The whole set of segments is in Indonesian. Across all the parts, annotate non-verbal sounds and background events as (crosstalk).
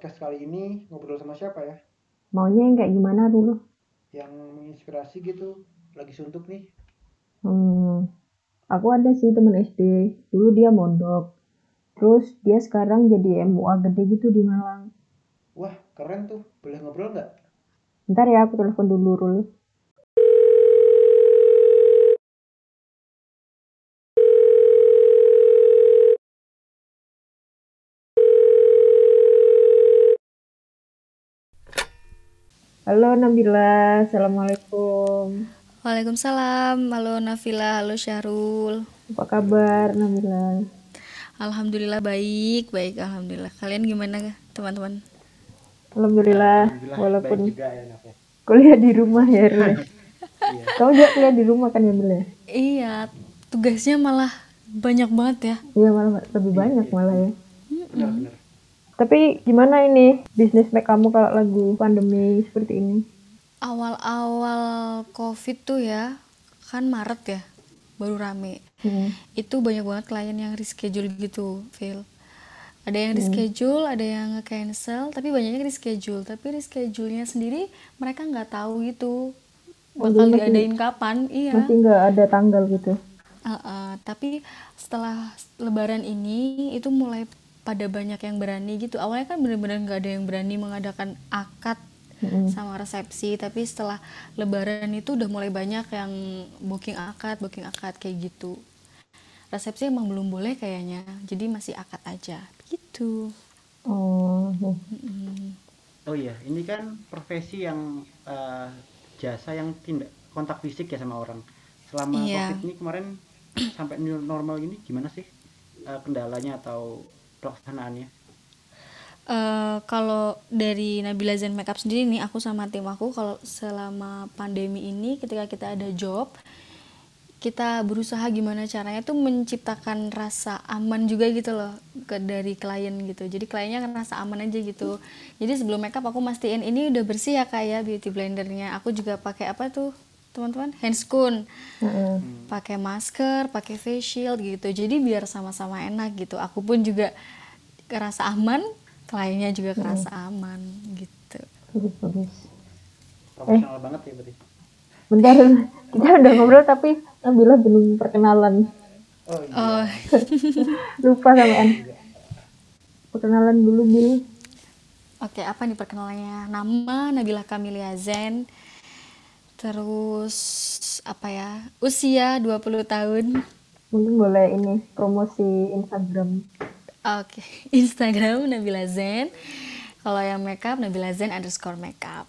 podcast kali ini ngobrol sama siapa ya? Maunya yang kayak gimana dulu? Yang menginspirasi gitu, lagi suntuk nih. Hmm, aku ada sih temen SD. Dulu dia mondok. Terus dia sekarang jadi MUA gede gitu di Malang. Wah, keren tuh. Boleh ngobrol nggak? Ntar ya aku telepon dulu Rul. Halo Nabila, Assalamualaikum. Waalaikumsalam, halo Nafila, halo Syahrul. Apa kabar Nabila? Alhamdulillah baik, baik alhamdulillah. Kalian gimana teman-teman? Alhamdulillah, Alhamdulillah walaupun baik juga ya, ya. kuliah di rumah ya Rul. (laughs) Iya. Kamu juga kuliah di rumah kan ya Bel ya? Iya, tugasnya malah banyak banget ya. Iya malah lebih banyak malah ya. Benar-benar. Tapi gimana ini bisnis make kamu kalau lagi pandemi seperti ini? Awal-awal COVID tuh ya, kan Maret ya, baru rame. Hmm. Itu banyak banget klien yang reschedule gitu, Phil. Ada yang reschedule, ada yang nge-cancel, tapi banyaknya reschedule. Tapi reschedule-nya sendiri mereka nggak tahu gitu bakal jadi masih- diadain kapan. Iya. Masih nggak ada tanggal gitu. Uh-uh, tapi setelah lebaran ini itu mulai pada banyak yang berani gitu. Awalnya kan bener-bener nggak ada yang berani mengadakan akad Mm-mm. sama resepsi, tapi setelah lebaran itu udah mulai banyak yang booking akad, booking akad kayak gitu. Resepsi emang belum boleh kayaknya, jadi masih akad aja gitu. Oh. Mm-mm. Oh iya, ini kan profesi yang eh, jasa yang tindak kontak fisik ya sama orang. Selama Iya. COVID ini kemarin sampai new normal ini gimana sih eh, kendalanya atau pelaksanaannya? Eh, kalau dari Nabila Zen Makeup sendiri nih, aku sama tim aku kalau selama pandemi ini ketika kita ada job, kita berusaha gimana caranya tuh menciptakan rasa aman juga gitu loh ke dari klien gitu. Jadi kliennya ngerasa aman aja gitu. Jadi sebelum makeup aku mastiin ini udah bersih ya kak ya beauty blendernya. Aku juga pakai apa tuh teman-teman handscoon Heeh. pakai masker, pakai face shield gitu. Jadi biar sama-sama enak gitu. Aku pun juga kerasa aman, kliennya juga kerasa aman gitu. Bagus, bagus. Profesional banget ya berarti. Bentar, kita udah ngobrol tapi Nabila belum perkenalan. Oh iya. Oh, (laughs) Lupa sampean. Perkenalan dulu Bil. oke apa nih perkenalannya? Nama Nabila Kamilia Zen. Terus apa ya? Usia 20 tahun. Mungkin boleh ini promosi Instagram. Oke, (laughs) Instagram Nabila Zen. Kalau yang makeup Nabila Zen underscore makeup.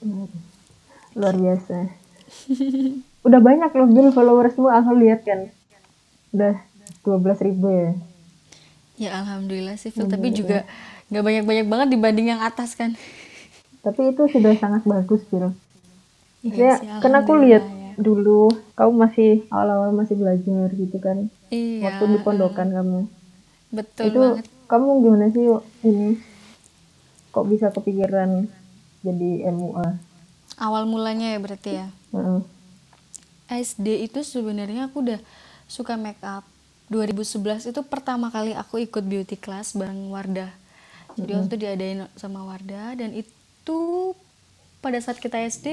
Hmm. Luar biasa. (laughs) Udah banyak loh Bil followersmu aku lihat kan. Udah 12 ribu ya. Ya alhamdulillah sih, Phil. tapi juga nggak banyak-banyak banget dibanding yang atas kan. Tapi itu sudah sangat bagus Bil. Iya Ya, sih, kan aku lihat ya. dulu kamu masih awal-awal masih belajar gitu kan. Iya. Waktu di pondokan kamu. Betul itu banget. kamu gimana sih ini? Kok bisa kepikiran jadi MUA? Awal mulanya ya berarti ya. Heeh. SD itu sebenarnya aku udah suka make up. 2011 itu pertama kali aku ikut beauty class bareng Wardah. Jadi waktu itu diadain sama Wardah dan itu pada saat kita SD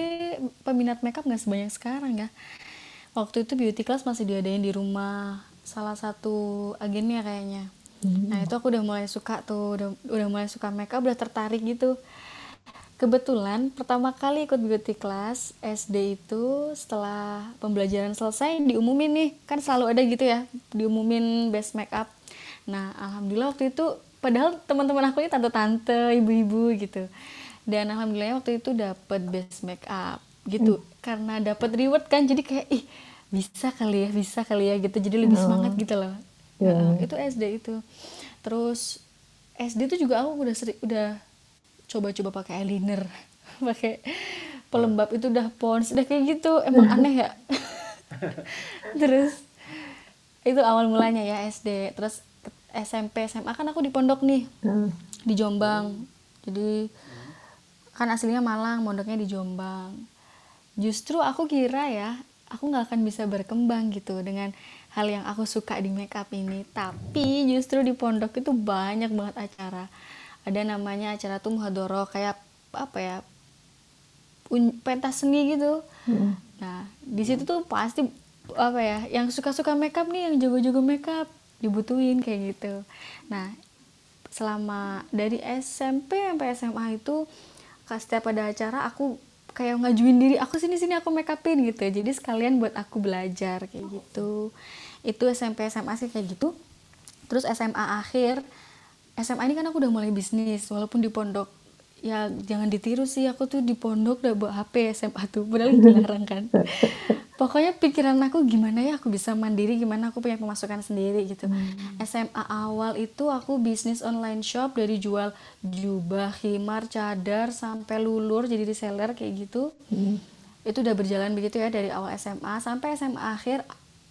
peminat makeup nggak sebanyak sekarang ya. Waktu itu beauty class masih diadain di rumah salah satu agennya kayaknya. Nah itu aku udah mulai suka tuh, udah, udah mulai suka makeup, udah tertarik gitu. Kebetulan pertama kali ikut beauty class SD itu setelah pembelajaran selesai diumumin nih kan selalu ada gitu ya diumumin best makeup. Nah alhamdulillah waktu itu padahal teman-teman aku ini tante-tante ibu-ibu gitu dan alhamdulillah waktu itu dapet best makeup gitu. Karena dapet reward kan jadi kayak ih bisa kali ya bisa kali ya gitu. Jadi lebih semangat gitu loh. Iya. Heeh, itu SD itu. Terus SD itu juga aku udah seri, udah coba-coba pakai eyeliner (laughs) pakai pelembab itu udah pons udah kayak gitu. Emang aneh ya? (laughs) Terus itu awal mulanya ya SD terus SMP SMA kan aku di pondok nih di Jombang. Jadi kan aslinya Malang mondoknya di Jombang. Justru aku kira ya aku nggak akan bisa berkembang gitu dengan hal yang aku suka di makeup ini. Tapi justru di pondok itu banyak banget acara. Ada namanya acara tuh muhadoro kayak apa ya pentas seni gitu. Mm. nah di situ tuh pasti apa ya yang suka-suka makeup nih yang jago-jago makeup dibutuhin kayak gitu. Nah selama dari SMP sampai SMA itu setiap ada acara aku kayak ngajuin diri aku sini sini aku make upin gitu jadi sekalian buat aku belajar kayak gitu. Itu SMP SMA sih kayak gitu. Terus SMA akhir SMA ini kan aku udah mulai bisnis walaupun di pondok ya jangan ditiru sih. Aku tuh di pondok udah bawa HP SMA tuh. Padahal dilarang kan. Pokoknya pikiran aku gimana ya? Aku bisa mandiri gimana? Aku punya pemasukan sendiri gitu. SMA awal itu aku bisnis online shop dari jual jubah khimar cadar sampai lulur jadi reseller kayak gitu. Mm. itu udah berjalan begitu ya dari awal SMA sampai SMA akhir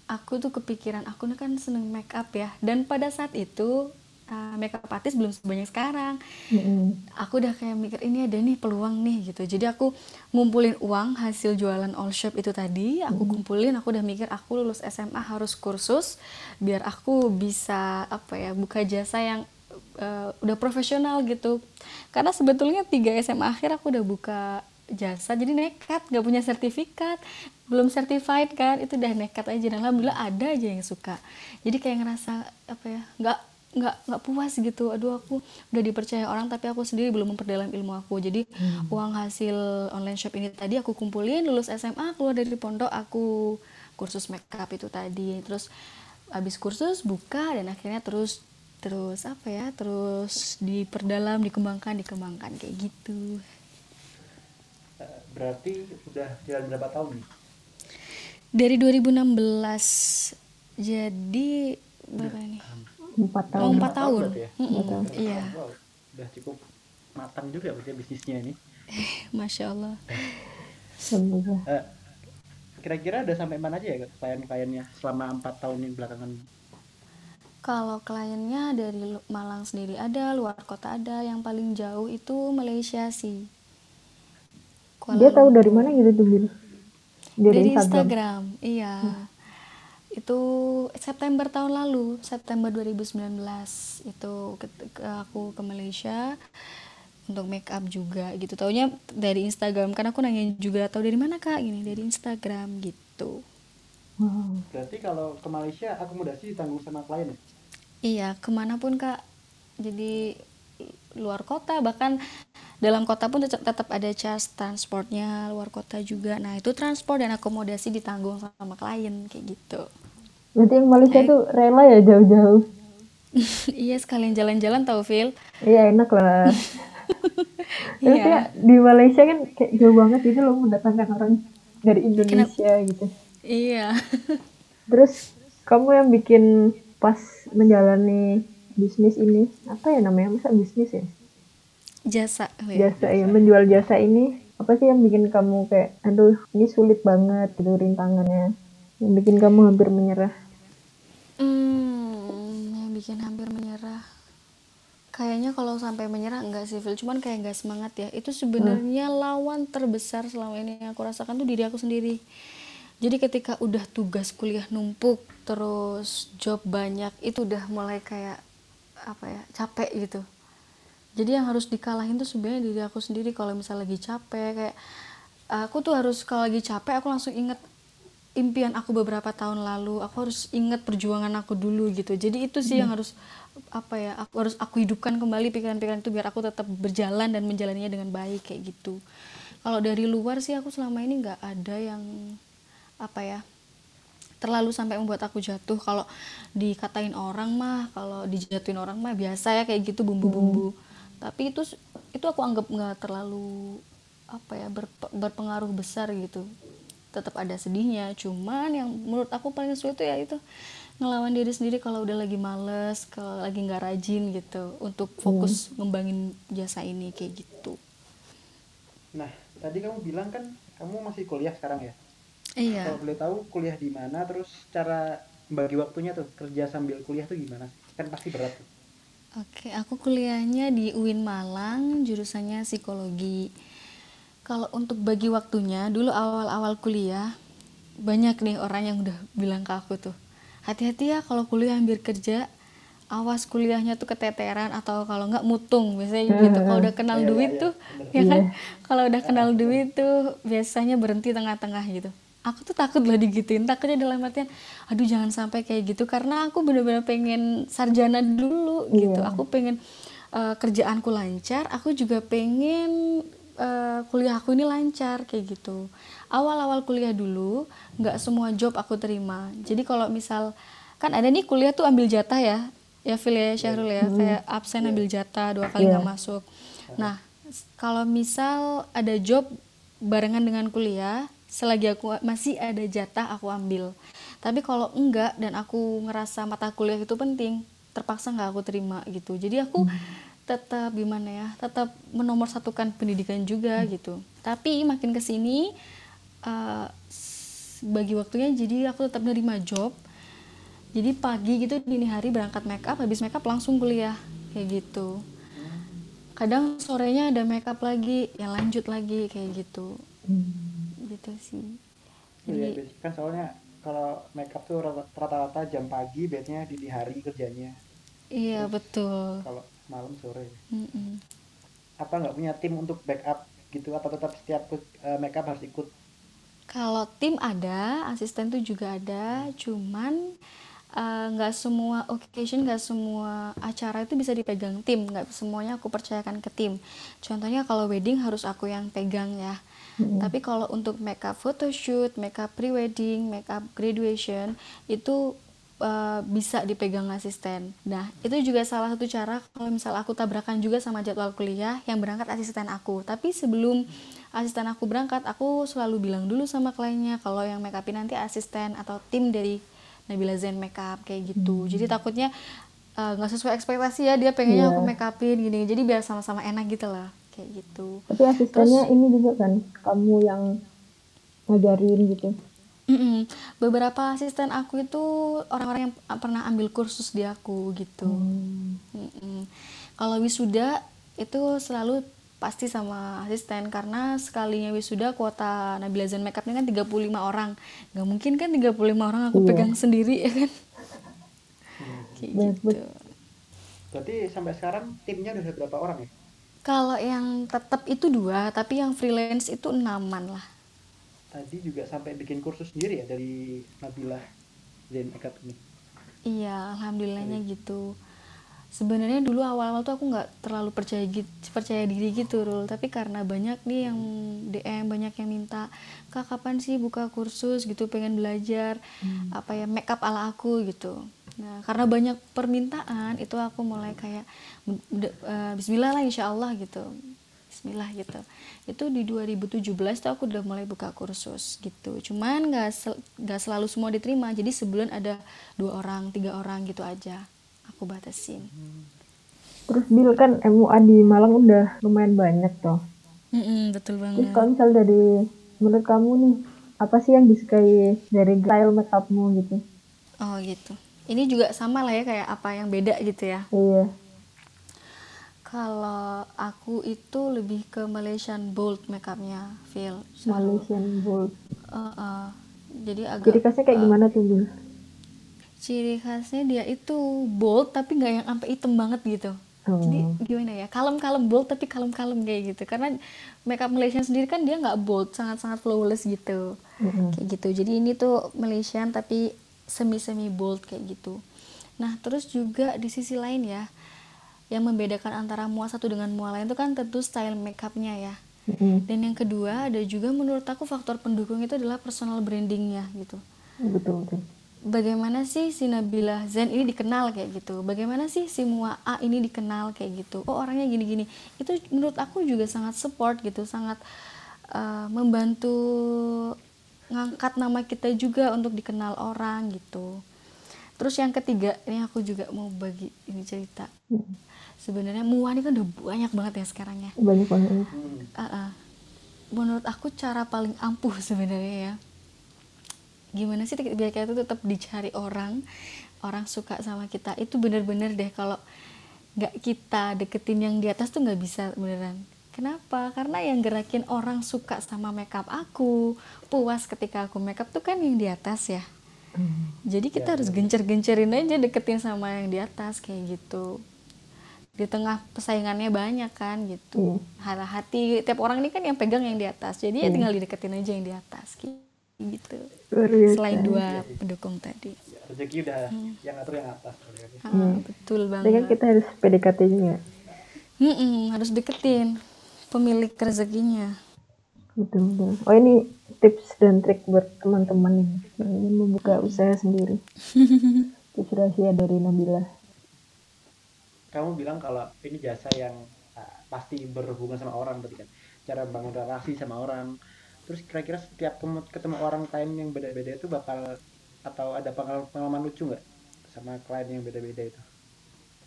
aku tuh kepikiran aku nih kan seneng make up ya. Dan pada saat itu uh, makeup artist belum sebanyak sekarang. Mm-mm. aku udah kayak mikir ini ada nih peluang nih gitu. Jadi aku ngumpulin uang hasil jualan all shop itu tadi aku kumpulin aku udah mikir aku lulus SMA harus kursus biar aku bisa apa ya buka jasa yang eh, udah profesional gitu. Karena sebetulnya tiga SMA akhir aku udah buka jasa jadi nekat nggak punya sertifikat belum certified kan itu udah nekat aja. Dan alhamdulillah ada aja yang suka. Jadi kayak ngerasa apa ya nggak nggak nggak puas gitu. Aduh aku udah dipercaya orang tapi aku sendiri belum memperdalam ilmu aku. Jadi uang hasil online shop ini tadi aku kumpulin lulus SMA keluar dari pondok aku kursus makeup itu tadi. Terus habis kursus buka dan akhirnya terus terus apa ya terus diperdalam dikembangkan dikembangkan. Kayak gitu. Eh, berarti udah jalan berapa tahun nih? Dari 2016 jadi berapa ini Empat oh, tahun. empat tahun ya? Empat tahun. iya wow udah cukup matang juga berarti bisnisnya ini (laughs) masya Allah Semoga. Eh, kira-kira udah sampai mana aja ya klien-kliennya selama empat tahun ini belakangan Kalau kliennya dari Malang sendiri ada, luar kota ada, yang paling jauh itu Malaysia sih. Kuala Dia tahu dari mana gitu tuh? Dari, Dari Instagram. Instagram, iya. Itu September tahun lalu, September 2019 itu ket- ke- aku ke Malaysia untuk make up juga gitu. Taunya dari Instagram, karena aku nanya juga tahu dari mana kak? Gini dari Instagram gitu. Wow. berarti kalau ke Malaysia akomodasi ditanggung sama klien ya Iya, ke mana pun kak. Jadi luar kota bahkan dalam kota pun tetap, tetap ada charge transportnya luar kota juga. Nah itu transport dan akomodasi ditanggung sama klien kayak gitu. Berarti yang Malaysia Eh. tuh rela ya jauh-jauh. (laughs) iya sekalian jalan-jalan tau Phil. Iya enak lah. (laughs) Terus Iya. ya di Malaysia kan kayak jauh banget gitu loh mendatangkan orang dari Indonesia gitu. Iya. (laughs) Terus kamu yang bikin pas menjalani bisnis ini apa ya namanya masa bisnis ya Jasa. Phil. jasa ya menjual jasa ini apa sih yang bikin kamu kayak aduh ini sulit banget gitu rintangannya yang bikin kamu hampir menyerah Hmm, yang bikin hampir menyerah. Kayaknya kalau sampai menyerah enggak sih. Cuman kayak enggak semangat ya. Itu sebenarnya lawan terbesar selama ini yang aku rasakan tuh diri aku sendiri. Jadi ketika udah tugas kuliah numpuk, terus job banyak, itu udah mulai kayak apa ya, capek gitu. Jadi yang harus dikalahin tuh sebenarnya diri aku sendiri kalau misalnya lagi capek kayak aku tuh harus kalau lagi capek aku langsung inget impian aku beberapa tahun lalu aku harus ingat perjuangan aku dulu gitu. Jadi itu sih yang harus apa ya aku harus aku hidupkan kembali pikiran-pikiran itu biar aku tetap berjalan dan menjalaninya dengan baik kayak gitu. Kalau dari luar sih aku selama ini nggak ada yang apa ya terlalu sampai membuat aku jatuh. Kalau dikatain orang mah kalau dijatuhin orang mah biasa ya kayak gitu bumbu-bumbu. Tapi itu itu aku anggap nggak terlalu apa ya berpe- berpengaruh besar gitu tetap ada sedihnya. Cuman yang menurut aku paling sulit itu ya itu ngelawan diri sendiri kalau udah lagi males kalau lagi nggak rajin gitu untuk fokus ngembangin jasa ini kayak gitu. Nah tadi kamu bilang kan kamu masih kuliah sekarang ya? Iya. Kalau boleh tahu kuliah di mana terus cara bagi waktunya tuh kerja sambil kuliah tuh gimana kan pasti berat tuh. Oke, aku kuliahnya di UIN Malang, jurusannya psikologi. Kalau untuk bagi waktunya, dulu awal-awal kuliah, banyak nih orang yang udah bilang ke aku tuh, hati-hati ya kalau kuliah ambil kerja, awas kuliahnya tuh keteteran atau kalau nggak mutung biasanya gitu. Kalau udah kenal Iya, duit iya, tuh ya kan? Kalau udah kenal duit tuh biasanya berhenti tengah-tengah gitu. Aku tuh takut loh digituin takutnya dalam artian aduh jangan sampai kayak gitu karena aku bener-bener pengen sarjana dulu gitu. Iya. aku pengen eh, kerjaanku lancar aku juga pengen eh, kuliah aku ini lancar kayak gitu. Awal-awal kuliah dulu nggak semua job aku terima. Jadi kalau misal kan ada nih kuliah tuh ambil jatah ya ya Phil ya Syahrul ya. Kayak absen ambil jatah dua kali nggak masuk. Nah kalau misal ada job barengan dengan kuliah selagi aku masih ada jatah aku ambil. Tapi kalau enggak dan aku ngerasa mata kuliah itu penting terpaksa nggak aku terima gitu. Jadi aku tetap gimana ya tetap menomorsatukan pendidikan juga gitu. Tapi makin ke sini eh, s- bagi waktunya jadi aku tetap nerima job. Jadi pagi gitu dini hari berangkat make up habis make up langsung kuliah kayak gitu. Kadang sorenya ada make up lagi ya lanjut lagi kayak gitu. Gitu sih. Iya, jadi basic. Kan soalnya kalau makeup tuh rata- rata-rata jam pagi bednya di hari kerjanya. iya betul. Kalau malam sore. Mm-mm. Apa nggak punya tim untuk backup gitu? Apa tetap setiap eh, makeup harus ikut? Kalau tim ada, asisten tuh juga ada, cuman eh, nggak semua occasion, nggak semua acara itu bisa dipegang tim, nggak semuanya aku percayakan ke tim. Contohnya kalau wedding harus aku yang pegang ya. Tapi kalau untuk makeup photoshoot, makeup pre-wedding, makeup graduation itu eh, bisa dipegang asisten. Nah, itu juga salah satu cara kalau misal aku tabrakan juga sama jadwal kuliah yang berangkat asisten aku. Tapi sebelum asisten aku berangkat, aku selalu bilang dulu sama kliennya kalau yang make upin nanti asisten atau tim dari Nabila Zen Makeup kayak gitu. Jadi takutnya eh, nggak sesuai ekspektasi ya dia pengennya Iya. aku make upin gini. Jadi biar sama-sama enak gitu lah kayak gitu. Tapi asistennya ini juga kan kamu yang ngajarin gitu. Mm-mm. Beberapa asisten aku itu orang-orang yang pernah ambil kursus di aku gitu. Mm-mm. Kalau wisuda itu selalu pasti sama asisten karena sekalinya wisuda kuota Nabila Zen Makeup ini kan 35 orang. Nggak mungkin kan 35 orang aku Iya. pegang sendiri ya kan. Kayak Banyak gitu. Berarti sampai sekarang timnya udah berapa orang ya? Kalau yang tetap itu dua, tapi yang freelance itu enaman lah. Tadi juga sampai bikin kursus sendiri ya dari Nabila Zen ini. Iya, alhamdulillahnya gitu. Sebenarnya dulu awal-awal tuh aku nggak terlalu percaya gitu, percaya diri gitu, Rul. Tapi karena banyak nih yang DM, banyak yang minta, kak kapan sih buka kursus gitu, pengen belajar apa ya make up ala aku gitu. Nah, karena banyak permintaan, itu aku mulai kayak eh, Bismillah lah, Insya Allah gitu. Bismillah gitu. Itu di 2017 tuh aku udah mulai buka kursus gitu. Cuman nggak sel- nggak selalu semua diterima. Jadi sebulan ada dua orang, tiga orang gitu aja. Aku batasin. Terus Bil kan MUA di Malang udah lumayan banyak tuh. Mm-mm, betul Terus banget. kalau misal dari menurut kamu nih apa sih yang disukai dari style makeupmu gitu? Oh gitu. Ini juga sama lah ya kayak apa yang beda gitu ya. Iya. Kalau aku itu lebih ke Malaysian bold makeupnya, feel. Malaysian bold. jadi agak Ciri khasnya kayak gimana tuh Bil? ciri khasnya dia itu bold tapi nggak yang sampai hitam banget gitu Oh. jadi gimana ya kalem-kalem bold tapi kalem-kalem kayak gitu karena makeup Malaysian sendiri kan dia nggak bold sangat-sangat flawless gitu Mm-mm. kayak gitu jadi ini tuh Malaysian tapi semi-semi bold kayak gitu nah terus juga di sisi lain ya yang membedakan antara mua satu dengan mua lain itu kan tentu style makeupnya ya. Mm-mm. dan yang kedua ada juga menurut aku faktor pendukung itu adalah personal brandingnya gitu. Betul betul. bagaimana sih si Nabila Zen ini dikenal kayak gitu? Bagaimana sih si Mua A ini dikenal kayak gitu? Oh orangnya gini-gini. Itu menurut aku juga sangat support gitu. Sangat uh, membantu ngangkat nama kita juga untuk dikenal orang gitu. Terus yang ketiga ini aku juga mau bagi ini cerita. Mm. Sebenarnya Mua ini kan udah banyak banget ya sekarang ya Banyak banget. Hmm. Ah, ah. menurut aku cara paling ampuh sebenarnya ya gimana sih biar kita tuh tetap dicari orang orang suka sama kita itu bener-bener deh kalau nggak kita deketin yang di atas tuh nggak bisa beneran kenapa karena yang gerakin orang suka sama makeup aku puas ketika aku makeup tuh kan yang di atas ya Jadi kita harus gencer-gencerin aja deketin sama yang di atas kayak gitu. Di tengah persaingannya banyak kan gitu. Hara hati tiap orang ini kan yang pegang yang di atas. Jadi ya tinggal dideketin aja yang di atas gitu. Selain dua pendukung tadi. Rezeki udah yang ngatur yang atas berarti. Ah, betul kan banget. kita harus PDKT juga. Mm-mm, harus deketin pemilik rezekinya. Betul betul. Oh ini tips dan trik buat teman-teman yang yang ingin membuka usaha sendiri. (laughs) tips rahasia dari Nabila. Kamu bilang kalau ini jasa yang ah, pasti berhubungan sama orang tadi kan. Cara bangun relasi sama orang. Terus kira-kira setiap ketemu, ketemu orang klien yang beda-beda itu bakal atau ada pengalaman, pengalaman lucu nggak sama klien yang beda-beda itu?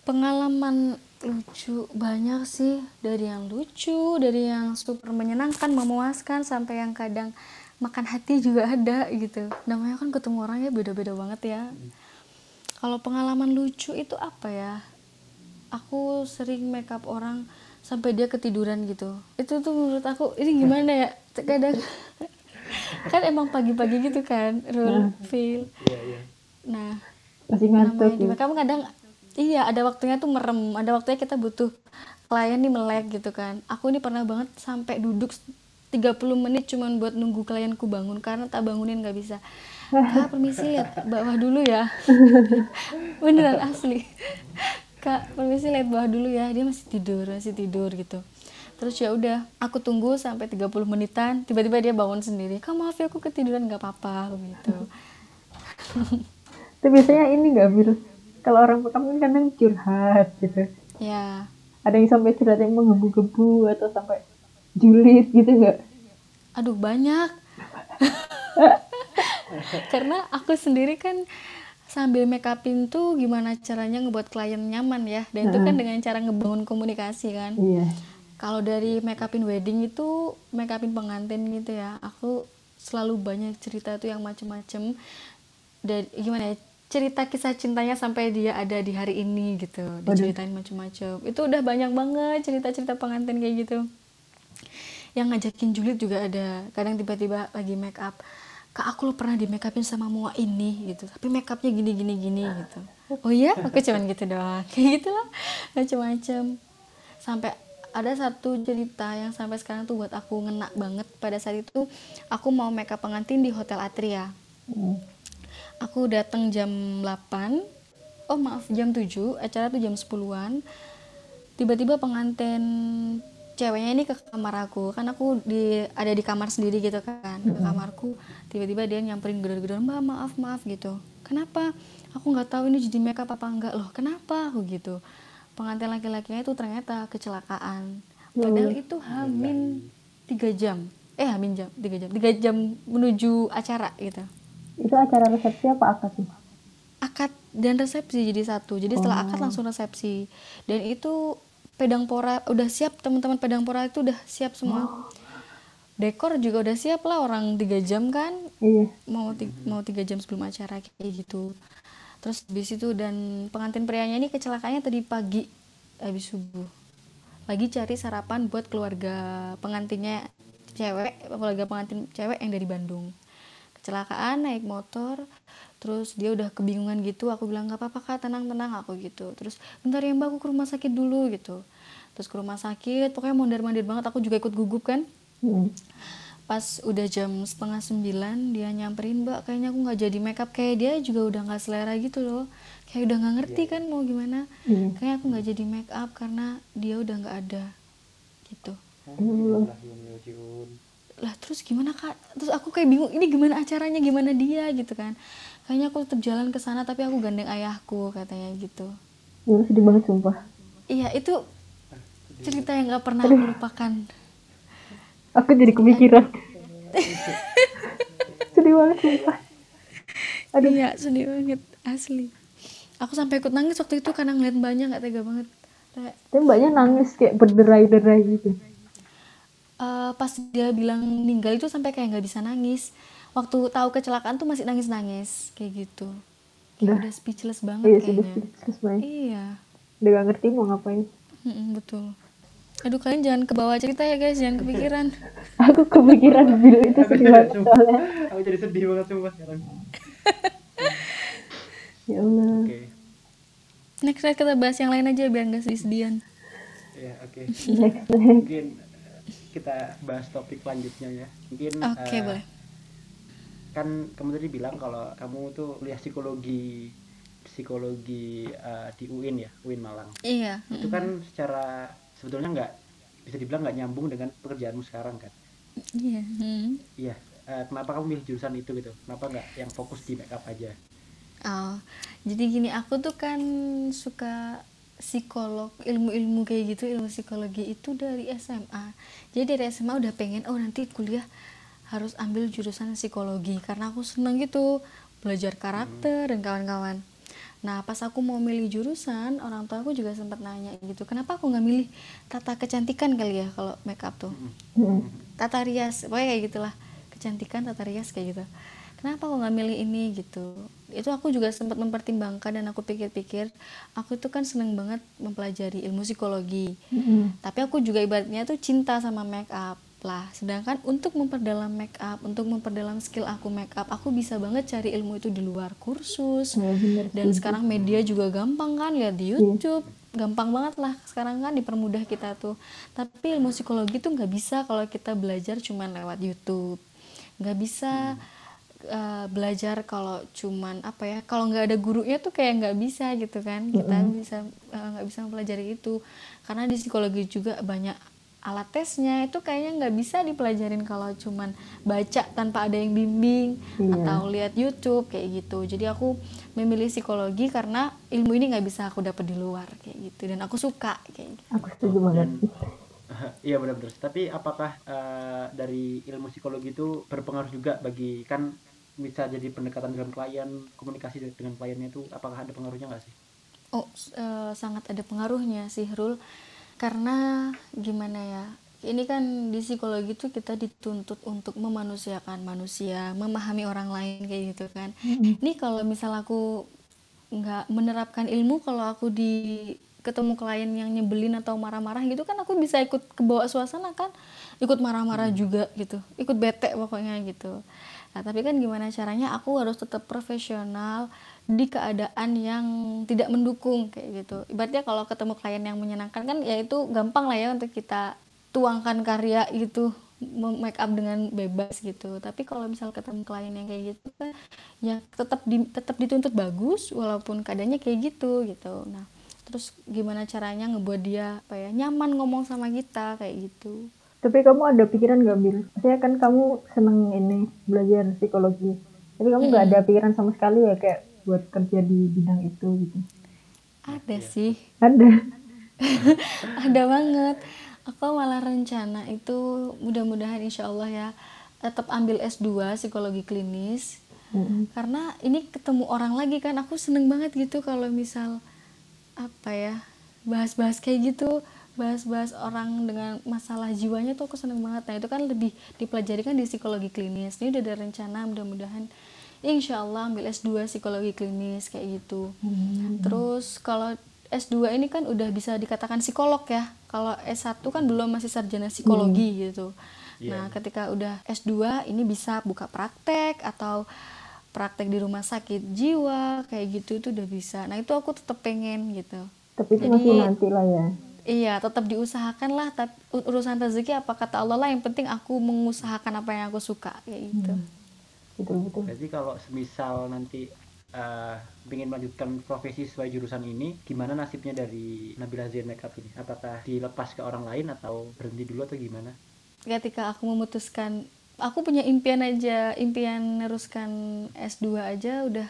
Pengalaman lucu banyak sih dari yang lucu, dari yang super menyenangkan, memuaskan sampai yang kadang makan hati juga ada gitu. Namanya kan ketemu orangnya beda-beda banget ya. Kalau pengalaman lucu itu apa ya? Aku sering make up orang sampai dia ketiduran gitu. Itu tuh menurut aku ini gimana ya? Kadang (laughs) kan emang pagi-pagi gitu kan, real feel. Iya, iya. Nah, Masih ngantuk ya. makeup kadang iya ada waktunya tuh merem ada waktunya kita butuh klien nih melek gitu kan aku ini pernah banget sampai duduk 30 menit cuman buat nunggu klienku bangun karena tak bangunin nggak bisa (laughs) kak permisi lihat bawah dulu ya (laughs) beneran asli kak permisi lihat bawah dulu ya dia masih tidur masih tidur gitu terus ya udah aku tunggu sampai 30 menitan tiba-tiba dia bangun sendiri kak maaf ya aku ketiduran nggak apa-apa gitu Tapi biasanya ini nggak bir. Kalau orang makeup kan kadang curhat gitu. ya Ada yang sampai curhat yang menggebu-gebu atau sampai julid gitu nggak? Aduh banyak. (laughs) Karena aku sendiri kan sambil make upin tuh gimana caranya ngebuat klien nyaman ya. Dan itu kan dengan cara ngebangun komunikasi kan. Iya. Kalau dari make upin wedding itu make upin pengantin gitu ya. Aku selalu banyak cerita tuh yang macem-macem. Dan gimana ya? Cerita kisah cintanya sampai dia ada di hari ini gitu. Diceritain macem-macem. Itu udah banyak banget cerita-cerita pengantin kayak gitu yang ngajakin julid juga ada kadang tiba-tiba lagi make up kak aku lo pernah di make upin sama mua ini gitu. Tapi make upnya gini gini gini gitu. Oh iya? Aku cuman gitu doang. (laughs) Kayak gitu lah macam-macam sampai ada satu cerita yang sampai sekarang tuh buat aku ngena banget. Pada saat itu aku mau make up pengantin di hotel Atria. Hmm. aku datang jam 8 oh maaf jam 7 acara tuh jam 10-an tiba-tiba pengantin ceweknya ini ke kamar aku. Kan aku di ada di kamar sendiri gitu kan ke kamarku. Tiba-tiba dia nyamperin gedor-gedor mbak maaf maaf gitu. Kenapa? Aku nggak tahu ini jadi makeup apa enggak loh kenapa? aku gitu. Pengantin laki-lakinya itu ternyata kecelakaan. Padahal itu hamin tiga jam. Eh hamin jam tiga jam. Tiga jam menuju acara gitu. Itu acara resepsi apa akad tuh? akad dan resepsi jadi satu. Jadi setelah akad langsung resepsi. Dan itu pedang pora udah siap teman-teman pedang pora itu udah siap semua. Dekor juga udah siap lah orang tiga jam kan? Iya. mau ti- mau tiga jam sebelum acara kayak gitu. Terus habis itu dan pengantin prianya ini kecelakaannya tadi pagi habis subuh. Lagi cari sarapan buat keluarga pengantinnya cewek keluarga pengantin cewek yang dari Bandung. Kecelakaan naik motor terus dia udah kebingungan gitu aku bilang nggak apa-apa kak tenang tenang aku gitu. Terus bentar ya mbak aku ke rumah sakit dulu gitu. Terus ke rumah sakit pokoknya mondar mandir banget aku juga ikut gugup kan. Hmm. pas udah jam setengah sembilan dia nyamperin mbak kayaknya aku nggak jadi make up kayak dia juga udah nggak selera gitu loh. Kayak udah nggak ngerti kan mau gimana. Iya. kayaknya aku nggak jadi make up karena dia udah nggak ada gitu. Lah terus gimana kak? Terus aku kayak bingung ini gimana acaranya? Gimana dia? gitu kan kayaknya aku tetap jalan ke sana tapi aku gandeng ayahku katanya gitu Dulu sedih banget sumpah. iya itu cerita yang nggak pernah aku lupakan Aku jadi kepikiran. (laughs) sedih banget sumpah. Aduh. Iya, sedih banget asli. Aku sampai ikut nangis waktu itu karena ngeliat mbaknya nggak tega banget. Tapi mbaknya nangis kayak berderai-derai gitu. eh, pas dia bilang meninggal itu sampai kayak nggak bisa nangis waktu tahu kecelakaan tuh masih nangis-nangis kayak gitu. Kayak udah, speechless banget iya, kayaknya. Udah speechless banget. Iya. Udah gak ngerti mau ngapain. Mm -mm, betul. Aduh kalian jangan ke bawah cerita ya guys, jangan (laughs) kepikiran. aku kepikiran video itu sedih banget. Aku jadi sedih banget coba sekarang. (laughs) ya Allah. Oke. Okay. Next slide kita bahas yang lain aja biar nggak sedih sedian. Ya oke. Okay. Mungkin eh, kita bahas topik selanjutnya ya. Mungkin. Oke okay, uh, boleh kan kamu tadi bilang kalau kamu tuh kuliah psikologi psikologi eh, di UIN ya, UIN Malang. iya Itu kan secara sebetulnya nggak bisa dibilang nggak nyambung dengan pekerjaanmu sekarang kan. iya mm. Iya. eh, kenapa kamu milih jurusan itu gitu? Kenapa nggak yang fokus di makeup aja? Oh, jadi gini aku tuh kan suka psikolog ilmu-ilmu kayak gitu ilmu psikologi itu dari SMA jadi dari SMA udah pengen oh nanti kuliah harus ambil jurusan psikologi. Karena aku seneng gitu belajar karakter dan kawan-kawan. Nah pas aku mau milih jurusan orang tua aku juga sempat nanya gitu kenapa aku nggak milih tata kecantikan kali ya kalau makeup tuh? Tata rias pokoknya kayak gitulah. Kecantikan tata rias kayak gitu. Kenapa aku nggak milih ini? gitu. Itu aku juga sempat mempertimbangkan dan aku pikir-pikir aku itu kan seneng banget mempelajari ilmu psikologi. Mm. tapi aku juga ibaratnya tuh cinta sama make up lah sedangkan untuk memperdalam make up untuk memperdalam skill aku make up aku bisa banget cari ilmu itu di luar kursus. Ya, bener dan sih. sekarang media juga gampang kan lihat di YouTube. Gampang banget lah sekarang kan dipermudah kita tuh. Tapi ilmu psikologi tuh nggak bisa kalau kita belajar cuman lewat YouTube. Nggak bisa eh, belajar kalau cuman apa ya kalau nggak ada gurunya tuh kayak nggak bisa gitu kan. Kita bisa eh, nggak bisa mempelajari itu. Karena di psikologi juga banyak alat tesnya itu kayaknya nggak bisa dipelajarin kalau cuman baca tanpa ada yang bimbing Iya. atau lihat YouTube kayak gitu jadi aku memilih psikologi karena ilmu ini nggak bisa aku dapat di luar kayak gitu dan aku suka kayak gitu. aku setuju banget Dan (laughs) iya benar-benar. Tapi apakah eh, dari ilmu psikologi itu berpengaruh juga bagi kan bisa jadi pendekatan dengan klien, komunikasi dengan kliennya itu apakah ada pengaruhnya nggak sih? Oh, eh, sangat ada pengaruhnya sih, Rul. Karena gimana ya? Ini kan di psikologi tuh kita dituntut untuk memanusiakan manusia, memahami orang lain kayak gitu kan. Ini kalau misal aku nggak menerapkan ilmu, kalau aku di ketemu klien yang nyebelin atau marah-marah gitu kan aku bisa ikut ke bawah suasana kan ikut marah-marah juga gitu ikut bete pokoknya gitu nah tapi kan gimana caranya aku harus tetap profesional di keadaan yang tidak mendukung kayak gitu. Ibaratnya kalau ketemu klien yang menyenangkan kan ya itu gampang lah ya untuk kita tuangkan karya gitu make up dengan bebas gitu. Tapi kalau misal ketemu klien yang kayak gitu kan ya tetap di, tetap dituntut bagus walaupun keadaannya kayak gitu gitu. Nah terus gimana caranya ngebuat dia apa ya nyaman ngomong sama kita kayak gitu. Tapi kamu ada pikiran gak Bil? Maksudnya kan kamu seneng ini belajar psikologi. Tapi kamu nggak ada pikiran sama sekali ya kayak buat kerja di bidang itu gitu. Ada sih. Ada. (laughs) Ada banget. Aku malah rencana itu mudah-mudahan insya Allah ya tetap ambil S2 psikologi klinis. Mm-mm. karena ini ketemu orang lagi kan aku seneng banget gitu kalau misal apa ya bahas-bahas kayak gitu bahas-bahas orang dengan masalah jiwanya tuh aku seneng banget. Nah itu kan lebih dipelajari kan di psikologi klinis. Ini udah ada rencana mudah-mudahan insya Allah ambil S2 psikologi klinis kayak gitu. Terus kalau S2 ini kan udah bisa dikatakan psikolog ya. Kalau S1 kan belum masih sarjana psikologi gitu. Iya. nah ketika udah S2 ini bisa buka praktek atau praktek di rumah sakit jiwa kayak gitu itu udah bisa. Nah itu aku tetap pengen gitu. Tapi itu Jadi- masih nanti lah ya. Iya tetap diusahakan lah. Tapi urusan rezeki apa kata Allah lah. Yang penting aku mengusahakan apa yang aku suka kayak gitu betul betul Berarti kalau semisal nanti eh ingin melanjutkan profesi sesuai jurusan ini, gimana nasibnya dari Nabila Zain Makeup ini? Apakah dilepas ke orang lain atau berhenti dulu atau gimana? ketika aku memutuskan aku punya impian aja impian neruskan S2 aja udah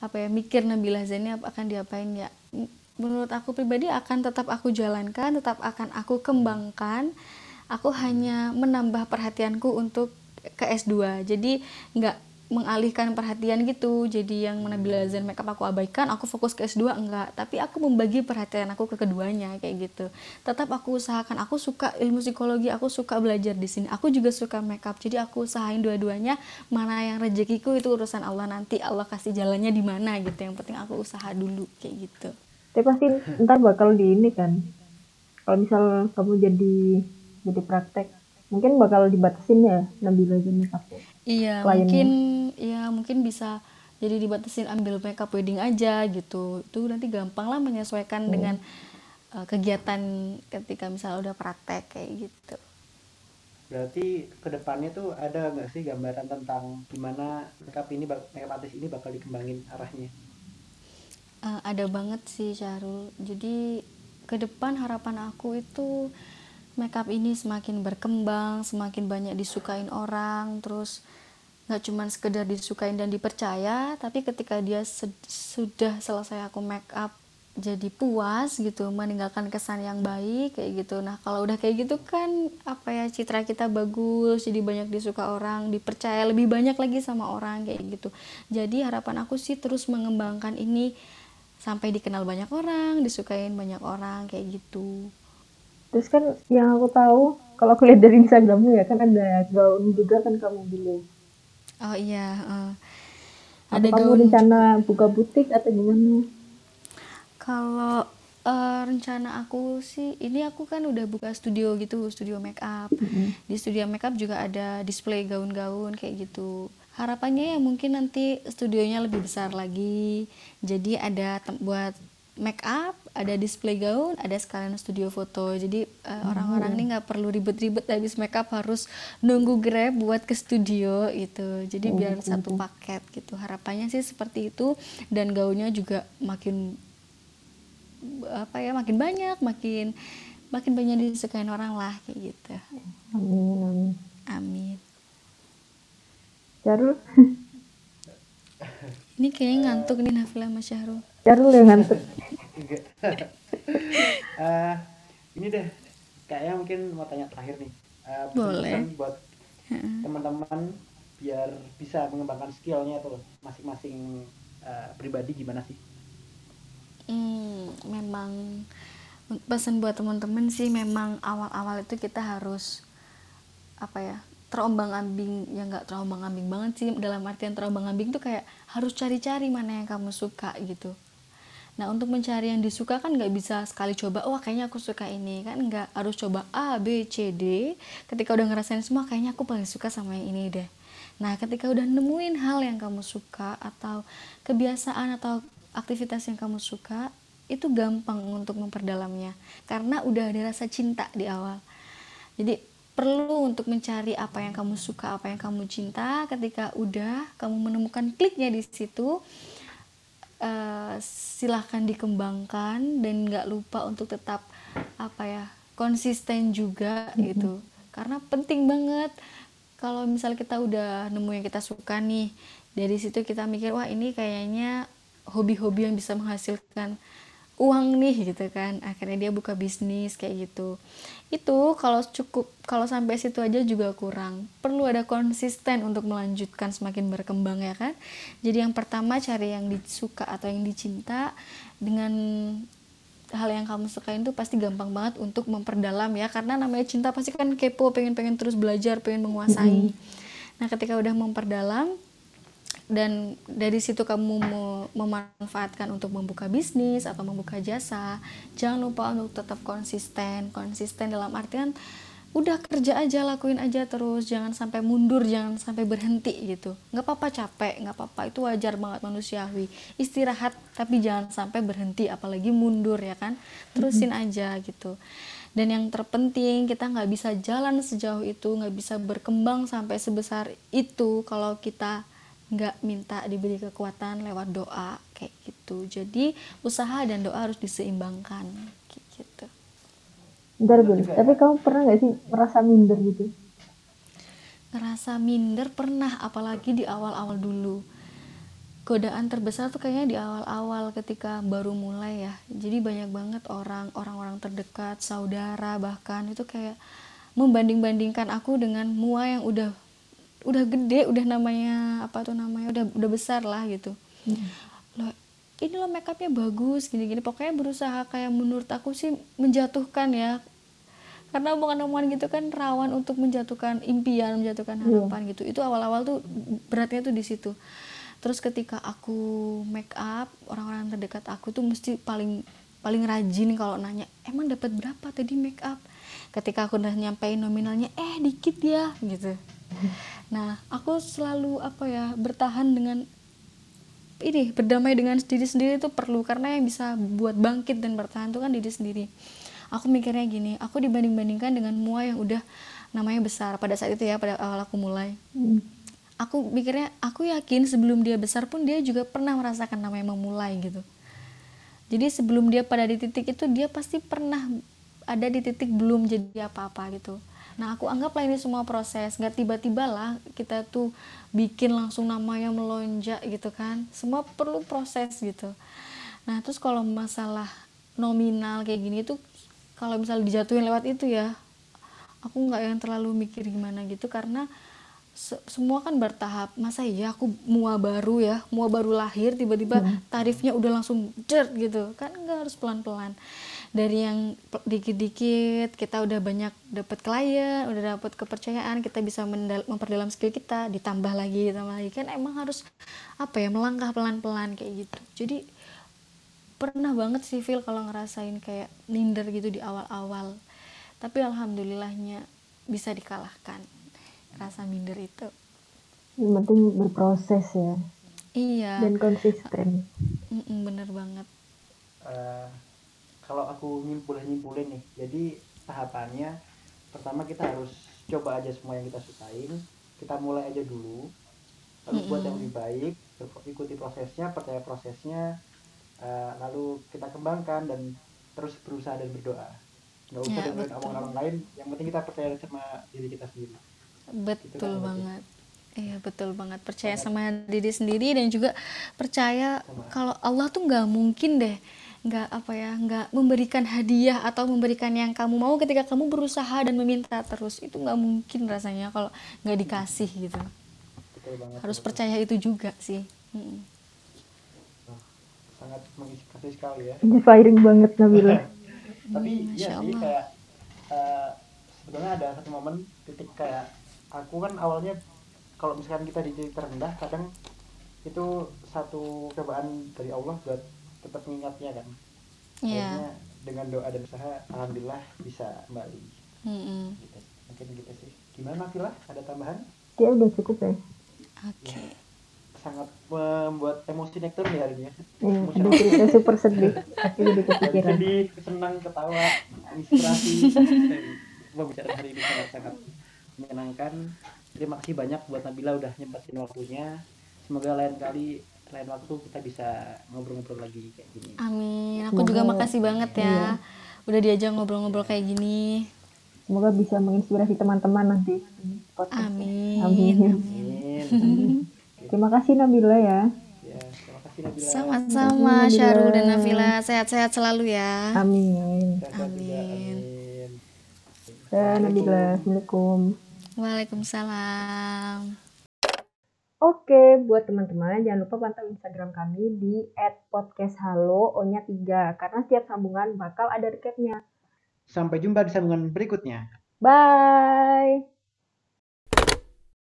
apa ya mikir Nabila Zain ini apa- akan diapain ya menurut aku pribadi akan tetap aku jalankan tetap akan aku kembangkan aku hanya menambah perhatianku untuk ke S2 jadi nggak mengalihkan perhatian gitu. Jadi yang Nabila Zain makeup aku abaikan aku fokus ke S2 enggak. Tapi aku membagi perhatian aku ke keduanya kayak gitu. Tetap aku usahakan. Aku suka ilmu psikologi aku suka belajar di sini. Aku juga suka makeup. Jadi aku usahain dua-duanya. Mana yang rezekiku itu urusan Allah. Nanti Allah kasih jalannya di mana gitu. Yang penting aku usaha dulu kayak gitu. Tapi pasti (laughs) ntar bakal di ini kan. Kalau misal kamu jadi jadi praktek mungkin bakal dibatasin ya Nabila Zain Makeup Iya, kliennya. mungkin ya mungkin bisa jadi dibatasin ambil makeup wedding aja gitu. Itu nanti gampang lah menyesuaikan dengan uh, kegiatan ketika misalnya udah praktek kayak gitu. Berarti ke depannya tuh ada nggak sih gambaran tentang gimana makeup ini makeup artis ini bakal dikembangin arahnya? Uh, ada banget sih Syahrul. Jadi ke depan harapan aku itu makeup ini semakin berkembang semakin banyak disukain orang terus nggak cuma sekedar disukain dan dipercaya tapi ketika dia sudah selesai aku make up jadi puas gitu meninggalkan kesan yang baik kayak gitu. Nah kalau udah kayak gitu kan apa ya citra kita bagus jadi banyak disuka orang dipercaya lebih banyak lagi sama orang kayak gitu. Jadi harapan aku sih terus mengembangkan ini sampai dikenal banyak orang disukain banyak orang kayak gitu terus kan yang aku tahu kalau aku lihat dari Instagrammu ya kan ada gaun juga kan kamu dulu Oh iya. Uh, ada kamu gaun. rencana buka butik atau gimana? Kalau uh, rencana aku sih, ini aku kan udah buka studio gitu, studio make up. Mm-hmm. Di studio make up juga ada display gaun-gaun kayak gitu. Harapannya ya mungkin nanti studionya lebih besar lagi. Jadi ada buat make up, ada display gaun, ada sekalian studio foto. Jadi uh, orang-orang ini nggak perlu ribet-ribet habis make up harus nunggu Grab buat ke studio gitu. Jadi oh, biar gitu. satu paket gitu. Harapannya sih seperti itu dan gaunnya juga makin apa ya makin banyak, makin makin banyak disukain orang lah kayak gitu. Amin amin. Amin. Jarul. ini kayaknya ngantuk nih Nafila Mas Syahrul. Jarul yang ngantuk. Uh, (laughs) ini deh, kayaknya mungkin mau tanya terakhir nih. Uh, Boleh. Buat teman-teman biar bisa mengembangkan skillnya tuh masing-masing uh, pribadi gimana sih? Hmm, memang pesan buat teman-teman sih memang awal-awal itu kita harus apa ya terombang ambing ya nggak terombang ambing banget sih dalam artian terombang ambing tuh kayak harus cari-cari mana yang kamu suka gitu Nah untuk mencari yang disuka kan nggak bisa sekali coba, wah kayaknya aku suka ini kan nggak harus coba A, B, C, D. Ketika udah ngerasain semua, kayaknya aku paling suka sama yang ini deh. Nah ketika udah nemuin hal yang kamu suka atau kebiasaan atau aktivitas yang kamu suka, itu gampang untuk memperdalamnya karena udah ada rasa cinta di awal. Jadi perlu untuk mencari apa yang kamu suka, apa yang kamu cinta. Ketika udah kamu menemukan kliknya di situ, uh, silahkan dikembangkan dan nggak lupa untuk tetap apa ya konsisten juga mm-hmm. gitu karena penting banget kalau misal kita udah nemu yang kita suka nih dari situ kita mikir wah ini kayaknya hobi-hobi yang bisa menghasilkan uang nih gitu kan. Akhirnya dia buka bisnis kayak gitu. Itu kalau cukup kalau sampai situ aja juga kurang. Perlu ada konsisten untuk melanjutkan semakin berkembang ya kan? Jadi yang pertama cari yang disuka atau yang dicinta. Dengan hal yang kamu sukain tuh pasti gampang banget untuk memperdalam ya. Karena namanya cinta pasti kan kepo pengen pengen terus belajar pengen menguasai. Nah ketika udah memperdalam dan dari situ kamu memanfaatkan untuk membuka bisnis atau membuka jasa jangan lupa untuk tetap konsisten. Konsisten dalam artian udah kerja aja lakuin aja terus. Jangan sampai mundur jangan sampai berhenti gitu. Nggak apa-apa capek nggak apa-apa. Itu wajar banget manusiawi. Istirahat tapi jangan sampai berhenti apalagi mundur ya kan? Terusin aja gitu. Dan yang terpenting kita nggak bisa jalan sejauh itu nggak bisa berkembang sampai sebesar itu. Kalau kita nggak minta diberi kekuatan lewat doa kayak gitu jadi usaha dan doa harus diseimbangkan kayak gitu Bentar, Bun. Tapi kamu pernah nggak sih merasa minder gitu? Ngerasa minder pernah, apalagi di awal-awal dulu. Godaan terbesar tuh kayaknya di awal-awal ketika baru mulai ya. Jadi banyak banget orang, orang-orang terdekat, saudara bahkan itu kayak membanding-bandingkan aku dengan mua yang udah udah gede udah namanya apa tuh namanya udah udah besar lah gitu. Hmm. loh ini lo makeupnya bagus gini-gini. Pokoknya berusaha kayak menurut aku sih menjatuhkan ya. Karena omongan-omongan gitu kan rawan untuk menjatuhkan impian menjatuhkan iya. harapan gitu. Itu awal-awal tuh beratnya tuh di situ. Terus ketika aku make up orang-orang terdekat aku tuh mesti paling paling rajin kalau nanya emang dapat berapa tadi make up ketika aku udah nyampein nominalnya eh dikit ya gitu (laughs) Nah, aku selalu apa ya bertahan dengan ini berdamai dengan diri sendiri itu perlu karena yang bisa buat bangkit dan bertahan itu kan diri sendiri. Aku mikirnya gini aku dibanding bandingkan dengan mua yang udah namanya besar pada saat itu ya pada awal aku mulai. Hmm. aku mikirnya aku yakin sebelum dia besar pun dia juga pernah merasakan namanya memulai gitu. Jadi sebelum dia pada di titik itu dia pasti pernah ada di titik belum jadi apa-apa gitu nah aku anggaplah ini semua proses. Nggak tiba-tiba lah kita tuh bikin langsung namanya melonjak gitu kan. Semua perlu proses gitu. Nah terus kalau masalah nominal kayak gini tuh kalau misalnya dijatuhin lewat itu ya aku nggak yang terlalu mikir gimana gitu karena se- semua kan bertahap. Masa iya aku mua baru ya mua baru lahir tiba-tiba tarifnya udah langsung jert gitu. Kan nggak harus pelan-pelan dari yang dikit-dikit kita udah banyak dapat klien udah dapat kepercayaan kita bisa memperdalam skill kita ditambah lagi ditambah lagi. Kan emang harus apa ya melangkah pelan-pelan kayak gitu. Jadi pernah banget sih feel kalau ngerasain kayak minder gitu di awal-awal. Tapi alhamdulillahnya bisa dikalahkan rasa minder itu. Yang penting berproses ya. Iya. Dan konsisten. Bener banget. Eh, kalau aku nyimpulin nyimpulin nih jadi tahapannya pertama kita harus coba aja semua yang kita sukain kita mulai aja dulu. Lalu buat yang lebih baik ikuti prosesnya percaya prosesnya eh, lalu kita kembangkan dan terus berusaha dan berdoa. Nggak usah Ya, dengerin betul. omongan orang lain yang penting kita percaya sama diri kita sendiri. Betul kan, banget. Iya betul banget. Percaya sama. diri sendiri dan juga percaya kalau Allah tuh nggak mungkin deh nggak apa ya nggak memberikan hadiah atau memberikan yang kamu mau ketika kamu berusaha dan meminta terus itu nggak mungkin rasanya kalau nggak dikasih gitu betul banget harus betul. percaya itu juga sih. Wah, sangat menginspirasi sekali ya inspiring banget Nabila (laughs) tapi Hmm, Masya sih Allah. kayak eh, sebetulnya ada satu momen titik kayak aku kan awalnya kalau misalkan kita di titik terendah kadang itu satu cobaan dari Allah buat tetap mengingatnya kan. Iya. akhirnya dengan doa dan usaha alhamdulillah bisa kembali. Mm-mm. gitu. Mungkin gitu sih. Gimana Vila ada tambahan? Dia udah cukup ya. Oke. Sangat membuat emosi nektar nih hari ini ya. Emosi ada cerita super sedih. Tapi jadi kepikiran. sedih, senang, ketawa, inspirasi. Pembicaraan hari ini sangat-sangat menyenangkan. Terima kasih banyak buat Nabila udah nyempetin waktunya. Semoga lain kali, lain waktu kita bisa ngobrol-ngobrol lagi kayak gini. amin aku Semoga- juga makasih banget ya Iya. udah diajak ngobrol-ngobrol kayak gini semoga bisa menginspirasi teman-teman nanti podcast amin Amin. Amin. (laughs) terima kasih Nabila ya Ya, terima kasih Nabila. sama-sama Nabila. Syarul dan Nafila sehat-sehat selalu ya amin. Amin. Amin. ya Nabila Assalamualaikum Waalaikumsalam Oke, buat teman-teman jangan lupa pantau Instagram kami di @podcasthalo O-nya 3 karena setiap sambungan bakal ada recapnya. Sampai jumpa di sambungan berikutnya. Bye.